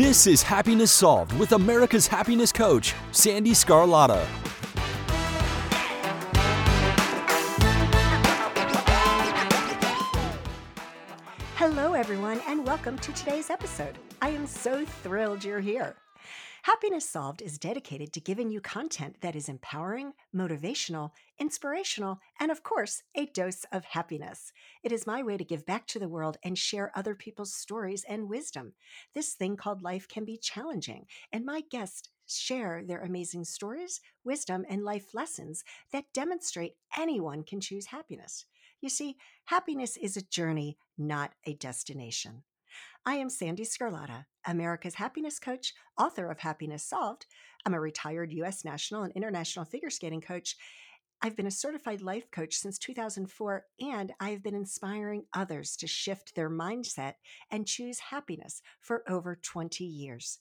This is Happiness Solved with America's happiness coach, Sandee Sgarlata. Hello, everyone, and welcome to today's episode. I am so thrilled you're here. Happiness Solved is dedicated to giving you content that is empowering, motivational, inspirational, and of course, a dose of happiness. It is my way to give back to the world and share other people's stories and wisdom. This thing called life can be challenging, and my guests share their amazing stories, wisdom, and life lessons that demonstrate anyone can choose happiness. You see, happiness is a journey, not a destination. I am Sandee Sgarlata, America's happiness coach, author of Happiness Solved. I'm a retired U.S. national and international figure skating coach. I've been a certified life coach since 2004, and I've been inspiring others to shift their mindset and choose happiness for over 20 years.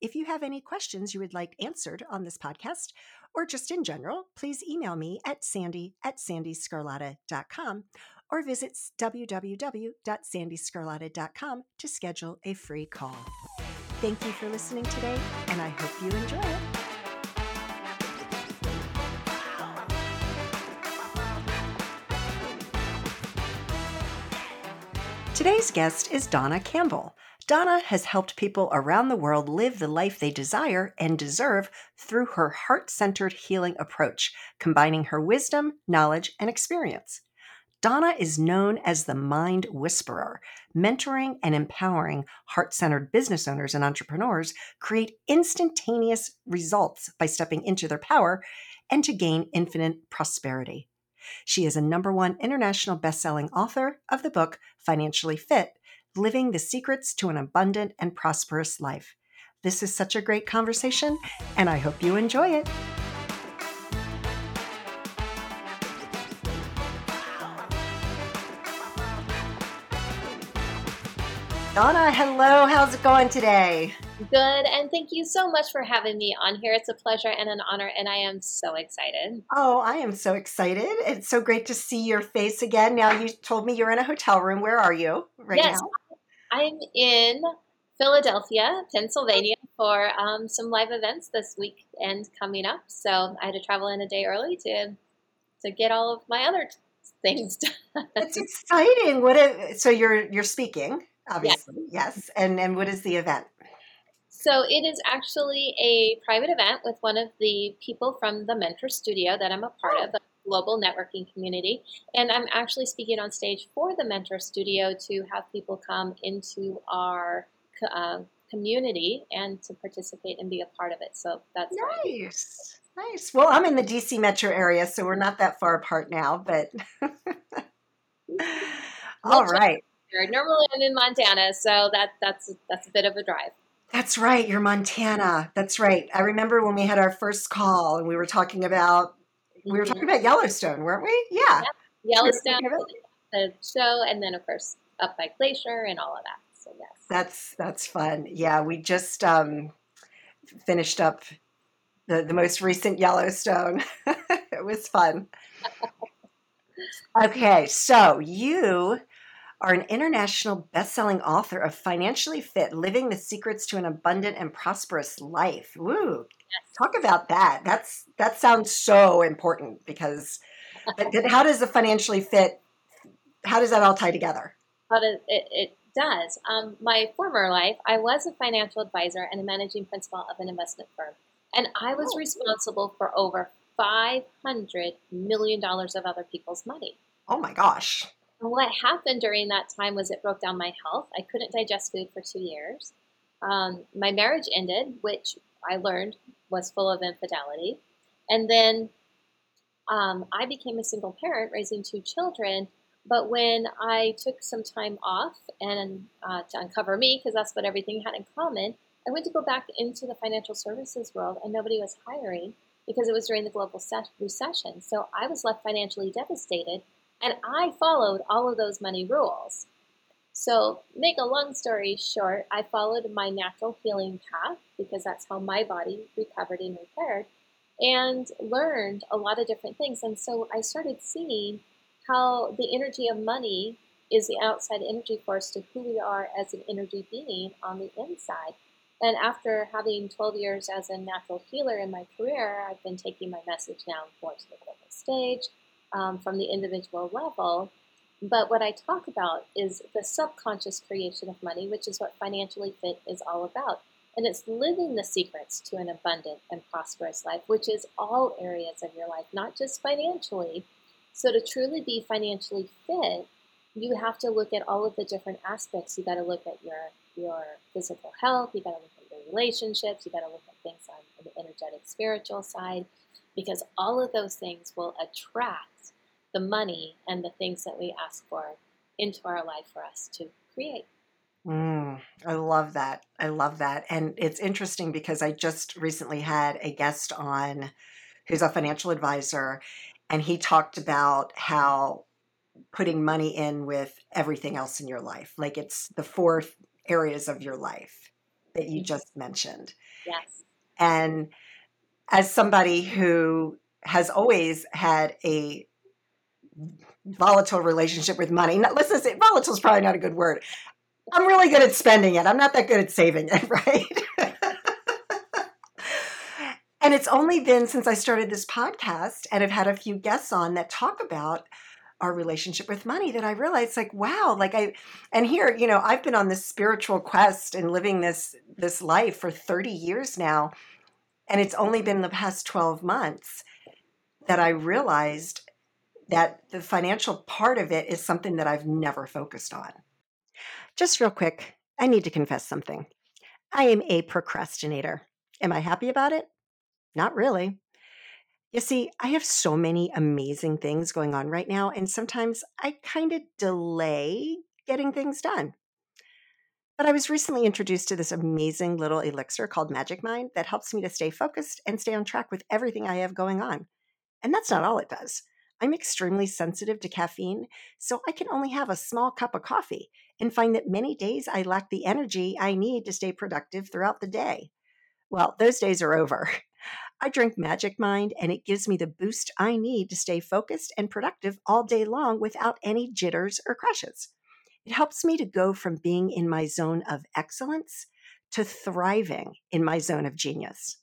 If you have any questions you would like answered on this podcast, or just in general, please email me at sandee at sandeesgarlata.com or visit www.sandeesgarlata.com to schedule a free call. Thank you for listening today, and I hope you enjoy it. Today's guest is Dawna Campbell. Dawna has helped people around the world live the life they desire and deserve through her heart centered healing approach, combining her wisdom, knowledge, and experience. Dawna is known as the Mind Whisperer, mentoring and empowering heart centered business owners and entrepreneurs create instantaneous results by stepping into their power and to gain infinite prosperity. She is a number one international best-selling author of the book Financially Fit: Living the Secrets to an Abundant and Prosperous Life. This is such a great conversation, and I hope you enjoy it. Dawna, hello. How's it going today? Good, and thank you so much for having me on here. It's a pleasure and an honor, and I am so excited. Oh, I am so excited. It's so great to see your face again. Now, you told me you're in a hotel room. Where are you right yes, now? I'm in Philadelphia, Pennsylvania, for um, some live events this week and coming up. So I had to travel in a day early to to get all of my other things done. It's exciting. What? A, so you're you're speaking obviously. Yes. yes. And and what is the event? So it is actually a private event with one of the people from the Mentor Studio that I'm a part oh. of, the global networking community. And I'm actually speaking on stage for the Mentor Studio to have people come into our uh, community and to participate and be a part of it. So that's nice. Nice. Well, I'm in the DC metro area, so we're not that far apart now, but all right. Normally, I'm in Montana, so that that's that's a bit of a drive. That's right. You're Montana. That's right. I remember when we had our first call and we were talking about we were talking about Yellowstone, weren't we? Yeah. yeah. Yellowstone, the show, and then of course up by Glacier and all of that. So yes. That's that's fun. Yeah, we just um, finished up the the most recent Yellowstone. it was fun. okay, so you are an international best-selling author of Financially Fit: Living the Secrets to an Abundant and Prosperous Life. Woo! Yes. Talk about that. That's that sounds so important because how does the financially fit? How does that all tie together? How does it, it does. Um, my former life, I was a financial advisor and a managing principal of an investment firm, and I was oh, responsible for over five hundred million dollars of other people's money. Oh my gosh! And what happened during that time was it broke down my health. I couldn't digest food for two years. Um, my marriage ended, which I learned was full of infidelity. And then um, I became a single parent raising two children. But when I took some time off and uh, to uncover me, because that's what everything had in common, I went to go back into the financial services world and nobody was hiring because it was during the global recession. So I was left financially devastated and I followed all of those money rules. So, make a long story short, I followed my natural healing path because that's how my body recovered and repaired and learned a lot of different things. And so I started seeing how the energy of money is the outside energy force to who we are as an energy being on the inside. And after having 12 years as a natural healer in my career, I've been taking my message now more to the global stage um, from the individual level. But what I talk about is the subconscious creation of money, which is what Financially Fit is all about. And it's living the secrets to an abundant and prosperous life, which is all areas of your life, not just financially. So, to truly be financially fit, you have to look at all of the different aspects. You got to look at your your physical health. You got to look at your relationships. You got to look at things on the energetic, spiritual side, because all of those things will attract the money and the things that we ask for into our life for us to create. Mm, I love that. I love that. And it's interesting because I just recently had a guest on who's a financial advisor, and he talked about how putting money in with everything else in your life, like it's the four areas of your life that you mm-hmm. just mentioned. Yes. And as somebody who has always had a volatile relationship with money. Now, let's say volatile is probably not a good word. I'm really good at spending it. I'm not that good at saving it, right? and it's only been since I started this podcast and I've had a few guests on that talk about our relationship with money that I realized like wow like I and here you know I've been on this spiritual quest and living this this life for 30 years now and it's only been the past 12 months that I realized that the financial part of it is something that I've never focused on. Just real quick, I need to confess something. I am a procrastinator. Am I happy about it? Not really. You see, I have so many amazing things going on right now, and sometimes I kind of delay getting things done. But I was recently introduced to this amazing little elixir called Magic Mind that helps me to stay focused and stay on track with everything I have going on. And that's not all it does. I'm extremely sensitive to caffeine, so I can only have a small cup of coffee and find that many days I lack the energy I need to stay productive throughout the day. Well, those days are over. I drink Magic Mind and it gives me the boost I need to stay focused and productive all day long without any jitters or crashes. It helps me to go from being in my zone of excellence to thriving in my zone of genius.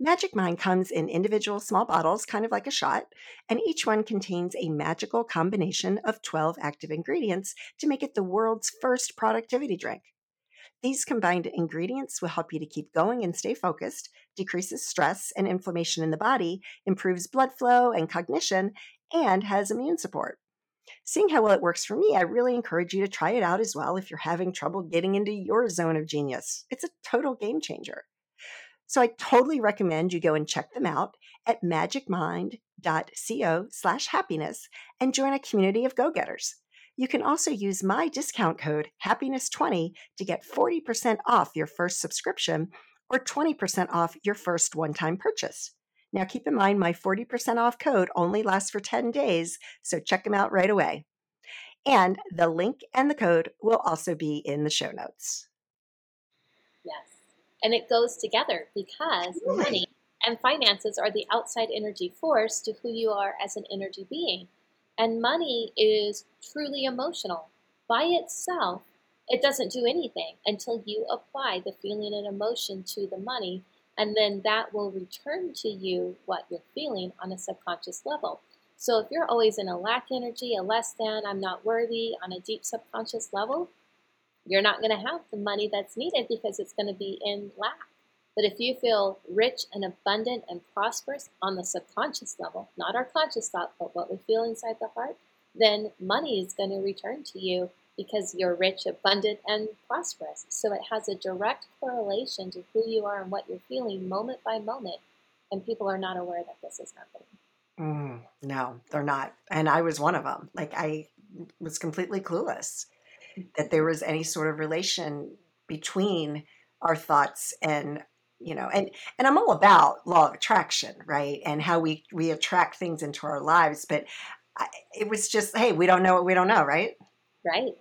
Magic Mind comes in individual small bottles, kind of like a shot, and each one contains a magical combination of 12 active ingredients to make it the world's first productivity drink. These combined ingredients will help you to keep going and stay focused, decreases stress and inflammation in the body, improves blood flow and cognition, and has immune support. Seeing how well it works for me, I really encourage you to try it out as well if you're having trouble getting into your zone of genius. It's a total game changer. So I totally recommend you go and check them out at magicmind.co slash happiness and join a community of go-getters. You can also use my discount code happiness20 to get 40% off your first subscription or 20% off your first one-time purchase. Now keep in mind my 40% off code only lasts for 10 days, so check them out right away. And the link and the code will also be in the show notes. Yes. And it goes together because really? money and finances are the outside energy force to who you are as an energy being. And money is truly emotional. By itself, it doesn't do anything until you apply the feeling and emotion to the money, and then that will return to you what you're feeling on a subconscious level. So if you're always in a lack energy, a less than, I'm not worthy on a deep subconscious level, you're not going to have the money that's needed because it's going to be in lack. But if you feel rich and abundant and prosperous on the subconscious level, not our conscious thought, but what we feel inside the heart, then money is going to return to you because you're rich, abundant, and prosperous. So it has a direct correlation to who you are and what you're feeling moment by moment. And people are not aware that this is happening. Mm, no, they're not. And I was one of them. Like I was completely clueless that there was any sort of relation between our thoughts and you know and and i'm all about law of attraction right and how we we attract things into our lives but I, it was just hey we don't know what we don't know right right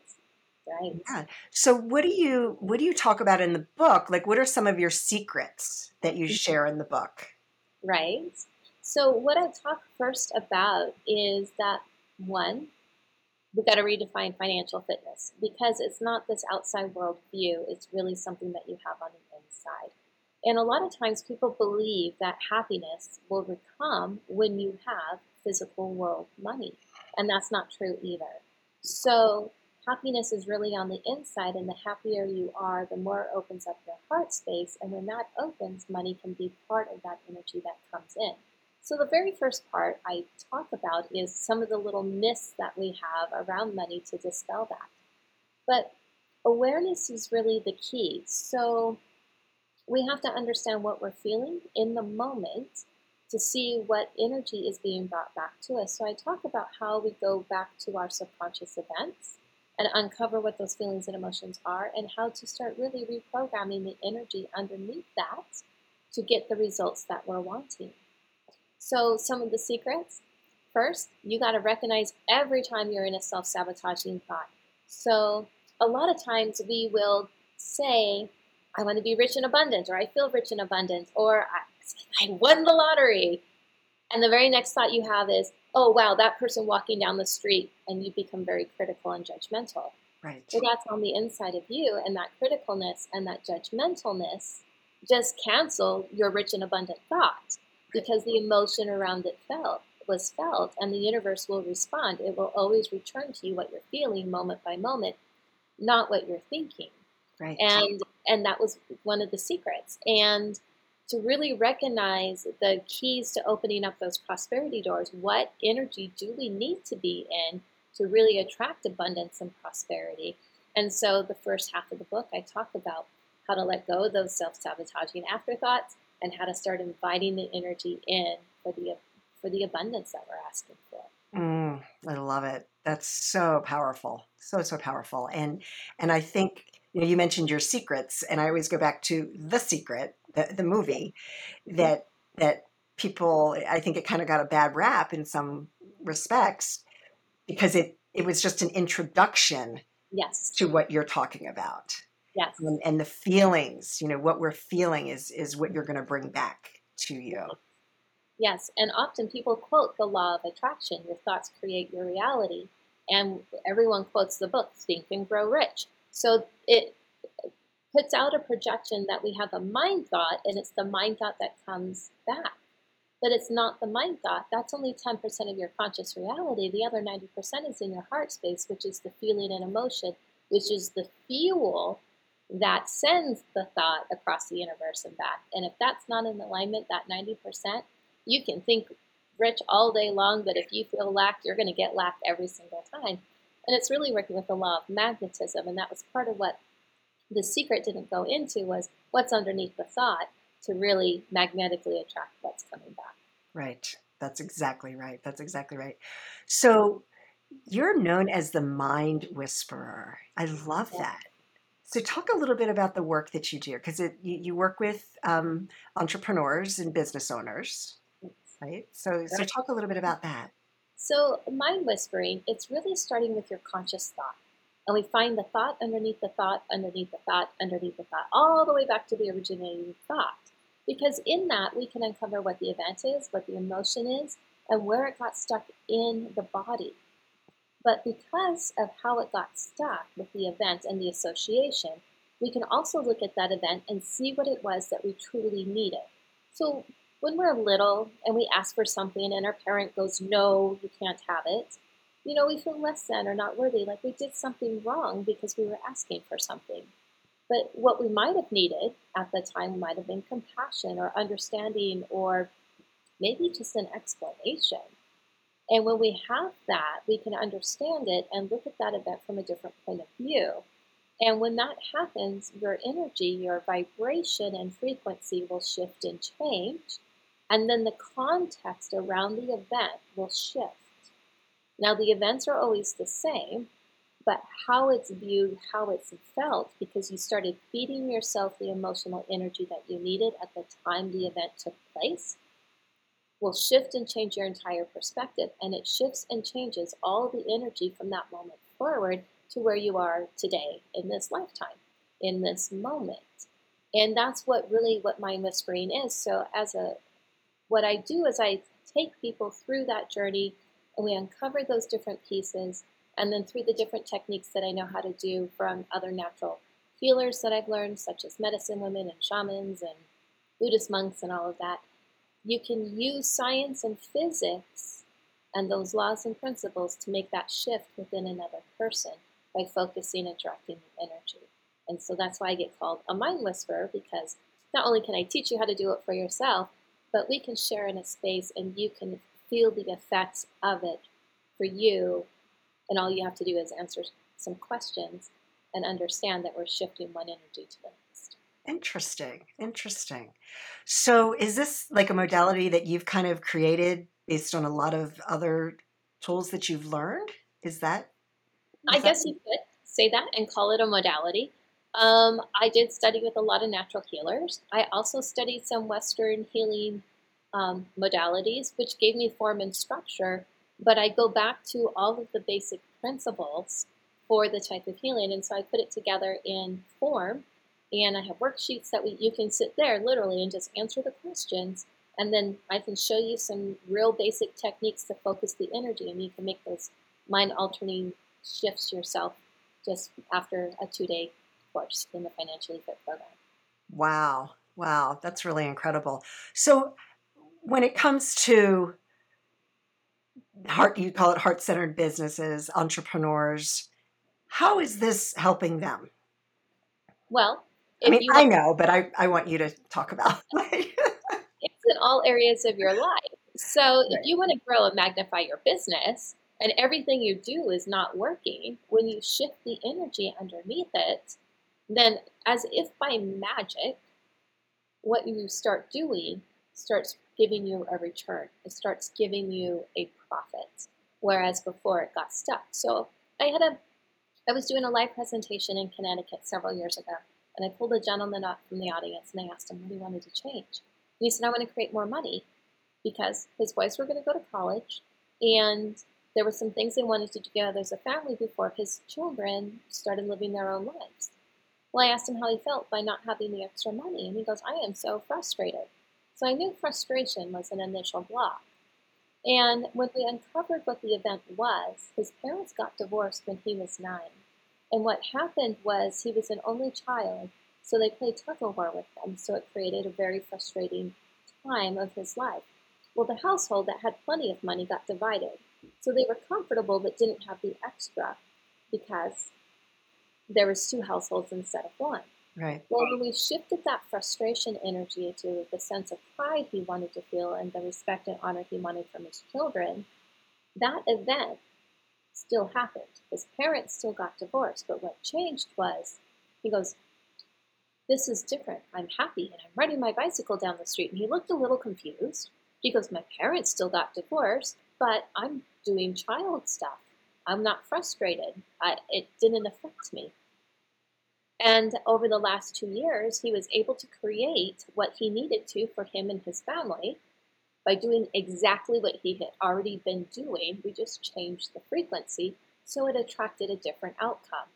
right yeah so what do you what do you talk about in the book like what are some of your secrets that you mm-hmm. share in the book right so what i talk first about is that one we've got to redefine financial fitness because it's not this outside world view. It's really something that you have on the inside. And a lot of times people believe that happiness will come when you have physical world money. And that's not true either. So happiness is really on the inside, and the happier you are, the more it opens up your heart space. And when that opens, money can be part of that energy that comes in. So, the very first part I talk about is some of the little myths that we have around money to dispel that. But awareness is really the key. So, we have to understand what we're feeling in the moment to see what energy is being brought back to us. So, I talk about how we go back to our subconscious events and uncover what those feelings and emotions are and how to start really reprogramming the energy underneath that to get the results that we're wanting. So, some of the secrets first, you got to recognize every time you're in a self sabotaging thought. So, a lot of times we will say, I want to be rich and abundant, or I feel rich and abundant, or I, I won the lottery. And the very next thought you have is, oh, wow, that person walking down the street, and you become very critical and judgmental. Right. So that's on the inside of you, and that criticalness and that judgmentalness just cancel your rich and abundant thought because the emotion around it felt was felt, and the universe will respond. It will always return to you what you're feeling moment by moment, not what you're thinking. Right. And and that was one of the secrets. And to really recognize the keys to opening up those prosperity doors. What energy do we need to be in to really attract abundance and prosperity? And so, the first half of the book, I talk about how to let go of those self sabotaging afterthoughts and how to start inviting the energy in for the, for the abundance that we're asking for. Mm, I love it. That's so powerful. So, so powerful. And, and I think, you know, you mentioned your secrets, and I always go back to the secret the, the movie that that people I think it kind of got a bad rap in some respects because it it was just an introduction yes. to what you're talking about. Yes. And, and the feelings you know what we're feeling is is what you're going to bring back to you. Yes and often people quote the law of attraction. Your thoughts create your reality. And everyone quotes the book think and grow rich. So it puts out a projection that we have a mind thought and it's the mind thought that comes back. But it's not the mind thought. That's only 10% of your conscious reality. The other 90% is in your heart space, which is the feeling and emotion, which is the fuel that sends the thought across the universe and back. And if that's not in alignment, that 90%, you can think rich all day long, but if you feel lacked, you're going to get lacked every single time. And it's really working with the law of magnetism. And that was part of what the secret didn't go into was what's underneath the thought to really magnetically attract what's coming back. Right. That's exactly right. That's exactly right. So you're known as the mind whisperer. I love yeah. that. So talk a little bit about the work that you do because you, you, work with um, entrepreneurs and business owners, right? So, so talk a little bit about that. So mind whispering, it's really starting with your conscious thought. And we find the thought underneath the thought, underneath the thought, underneath the thought, all the way back to the originating thought. Because in that, we can uncover what the event is, what the emotion is, and where it got stuck in the body. But because of how it got stuck with the event and the association, we can also look at that event and see what it was that we truly needed. So when we're little and we ask for something and our parent goes, No, you can't have it, you know, we feel less than or not worthy, like we did something wrong because we were asking for something. But what we might have needed at the time might have been compassion or understanding or maybe just an explanation. And when we have that, we can understand it and look at that event from a different point of view. And when that happens, your energy, your vibration, and frequency will shift and change. And then the context around the event will shift. Now, the events are always the same, but how it's viewed, how it's felt, because you started feeding yourself the emotional energy that you needed at the time the event took place, will shift and change your entire perspective. And it shifts and changes all the energy from that moment forward to where you are today in this lifetime, in this moment. And that's what really what mind whispering is. So as a what I do is I take people through that journey and we uncover those different pieces And then through the different techniques that I know how to do from other natural healers that I've learned, such as medicine women and shamans and Buddhist monks and all of that, you can use science and physics and those laws and principles to make that shift within another person by focusing and directing the energy. And so that's why I get called a mind whisperer because not only can I teach you how to do it for yourself, but we can share in a space and you can feel the effects of it for you. And all you have to do is answer some questions and understand that we're shifting one energy to the next. Interesting. Interesting. So, is this like a modality that you've kind of created based on a lot of other tools that you've learned? Is that? Is I that... guess you could say that and call it a modality. Um, I did study with a lot of natural healers. I also studied some Western healing um, modalities, which gave me form and structure. But I go back to all of the basic principles for the type of healing, and so I put it together in form. And I have worksheets that we, you can sit there literally and just answer the questions, and then I can show you some real basic techniques to focus the energy, and you can make those mind altering shifts yourself just after a two day course in the Financially Fit program. Wow. Wow. That's really incredible. So, when it comes to heart, you call it heart centered businesses, entrepreneurs, how is this helping them? Well, I mean, I know, but I, I want you to talk about it's in all areas of your life. So, right. if you want to grow and magnify your business, and everything you do is not working, when you shift the energy underneath it, then as if by magic, what you start doing starts giving you a return. It starts giving you a profit, whereas before it got stuck. So I had a, I was doing a live presentation in Connecticut several years ago, and I pulled a gentleman up from the audience and I asked him what he wanted to change. And he said, I want to create more money because his boys were going to go to college and there were some things they wanted to do together as a family before his children started living their own lives. Well, I asked him how he felt by not having the extra money, and he goes, I am so frustrated. So I knew frustration was an initial block. And when we uncovered what the event was, his parents got divorced when he was nine. And what happened was he was an only child, so they played tug of war with him, so it created a very frustrating time of his life. Well, the household that had plenty of money got divided, so they were comfortable but didn't have the extra because there was two households instead of one. Right. Well, when we shifted that frustration energy to the sense of pride he wanted to feel and the respect and honor he wanted from his children, that event still happened. His parents still got divorced, but what changed was he goes, This is different. I'm happy and I'm riding my bicycle down the street. And he looked a little confused. He goes, My parents still got divorced, but I'm doing child stuff. I'm not frustrated. I, it didn't affect me. And over the last two years, he was able to create what he needed to for him and his family by doing exactly what he had already been doing. We just changed the frequency so it attracted a different outcome.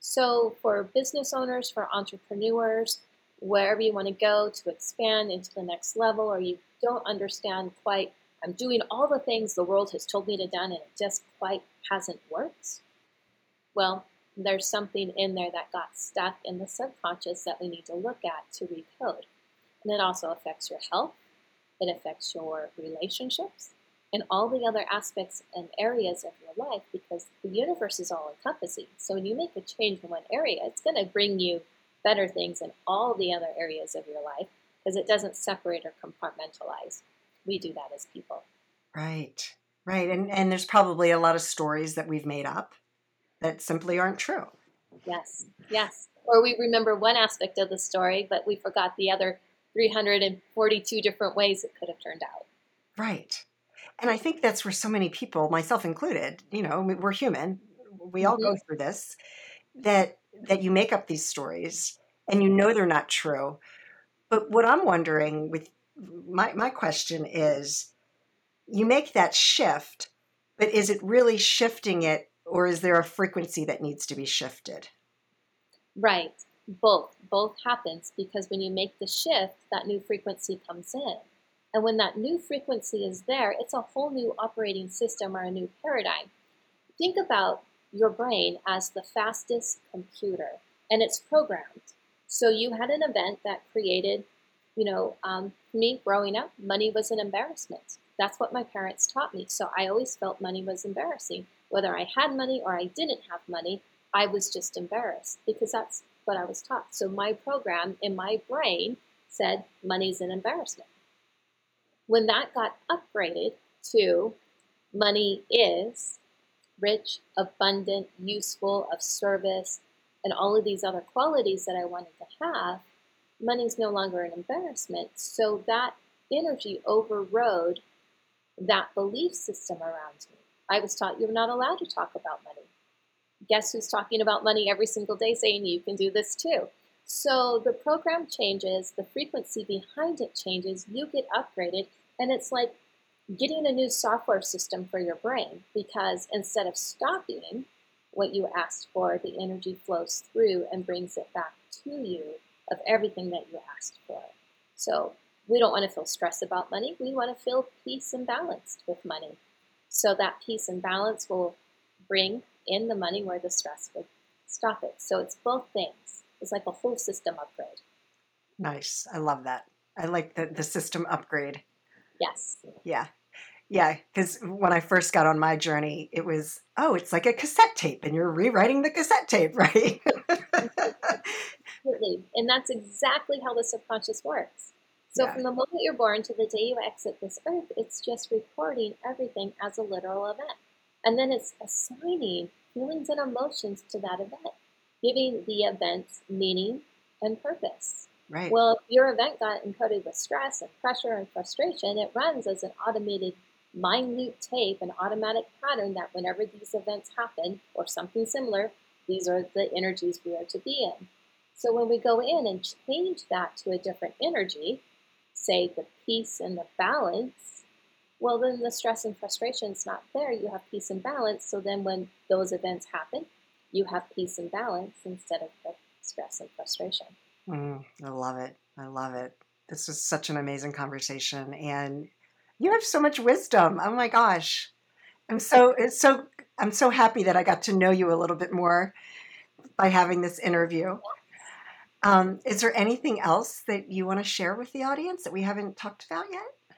So, for business owners, for entrepreneurs, wherever you want to go to expand into the next level, or you don't understand quite, I'm doing all the things the world has told me to do and it just quite hasn't worked. Well, there's something in there that got stuck in the subconscious that we need to look at to recode. And it also affects your health, it affects your relationships, and all the other aspects and areas of your life because the universe is all encompassing. So when you make a change in one area, it's going to bring you better things in all the other areas of your life because it doesn't separate or compartmentalize. We do that as people. Right. Right. And and there's probably a lot of stories that we've made up that simply aren't true. Yes, yes. Or we remember one aspect of the story, but we forgot the other 342 different ways it could have turned out. Right. And I think that's where so many people, myself included, you know, we're human. We all mm-hmm. go through this. That that you make up these stories and you know they're not true. But what I'm wondering with my my question is you make that shift, but is it really shifting it or is there a frequency that needs to be shifted? Right. Both. Both happens because when you make the shift, that new frequency comes in. And when that new frequency is there, it's a whole new operating system or a new paradigm. Think about your brain as the fastest computer, and it's programmed. So you had an event that created, you know, um, me growing up, money was an embarrassment. That's what my parents taught me. So I always felt money was embarrassing. Whether I had money or I didn't have money, I was just embarrassed because that's what I was taught. So my program in my brain said money's an embarrassment. When that got upgraded to money is rich, abundant, useful, of service, and all of these other qualities that I wanted to have, money is no longer an embarrassment. So that energy overrode that belief system around me. I was taught you're not allowed to talk about money. Guess who's talking about money every single day saying you can do this too? So the program changes, the frequency behind it changes, you get upgraded, and it's like getting a new software system for your brain because instead of stopping what you asked for, the energy flows through and brings it back to you of everything that you asked for. So we don't want to feel stress about money. We want to feel peace and balanced with money. So that peace and balance will bring in the money where the stress would stop it. So it's both things. It's like a whole system upgrade. Nice. I love that. I like the, the system upgrade. Yes. Yeah. Yeah. Because when I first got on my journey, it was, oh, it's like a cassette tape and you're rewriting the cassette tape, right? Absolutely. And that's exactly how the subconscious works. So yeah. from the moment you're born to the day you exit this earth, it's just recording everything as a literal event. And then it's assigning feelings and emotions to that event, giving the event meaning and purpose. Right. Well, if your event got encoded with stress and pressure and frustration, it runs as an automated mind loop tape, an automatic pattern that whenever these events happen or something similar, these are the energies we are to be in. So when we go in and change that to a different energy, say the peace and the balance, well, then the stress and frustration is not there. You have peace and balance. So then when those events happen, you have peace and balance instead of the stress and frustration. Mm, I love it. I love it. This was such an amazing conversation. And you have so much wisdom. Oh my gosh. I'm so it's so I'm so happy that I got to know you a little bit more by having this interview. Um, is there anything else that you want to share with the audience that we haven't talked about yet?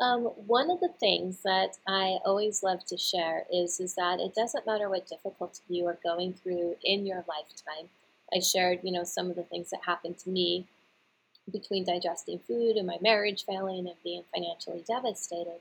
Um, one of the things that I always love to share is is that it doesn't matter what difficulty you are going through in your lifetime. I shared, you know, some of the things that happened to me between digesting food and my marriage failing and being financially devastated.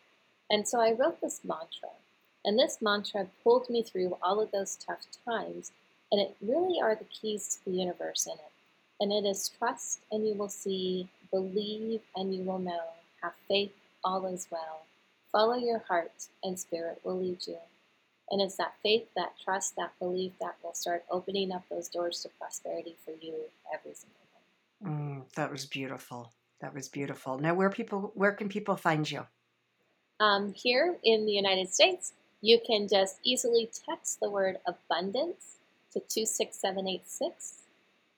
And so I wrote this mantra. And this mantra pulled me through all of those tough times. And it really are the keys to the universe in it. And it is trust and you will see, believe and you will know, have faith, all is well. Follow your heart and spirit will lead you. And it's that faith, that trust, that belief that will start opening up those doors to prosperity for you every single day. Mm, that was beautiful. That was beautiful. Now, where people, where can people find you? Um, here in the United States, you can just easily text the word abundance to 26786.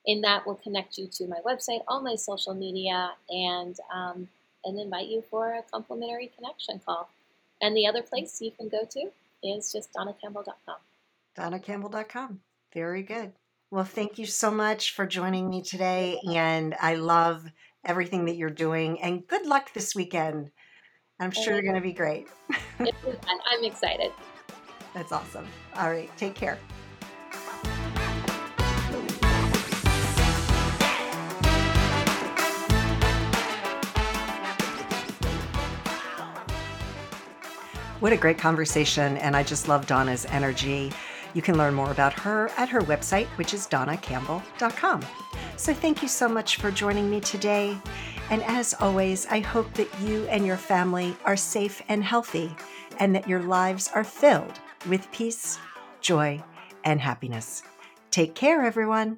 And that will connect you to my website, all my social media, and um, and invite you for a complimentary connection call. And the other place you can go to is just dawnacampbell.com. dawnacampbell.com. Very good. Well, thank you so much for joining me today. And I love everything that you're doing. And good luck this weekend. I'm sure you're going to be great. I'm excited. That's awesome. All right. Take care. What a great conversation. And I just love Dawna's energy. You can learn more about her at her website, which is dawnacampbell.com. So thank you so much for joining me today. And as always, I hope that you and your family are safe and healthy and that your lives are filled with peace, joy, and happiness. Take care, everyone.